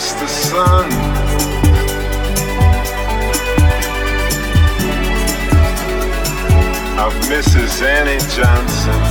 kiss the sun. Of Mrs. Annie Johnson.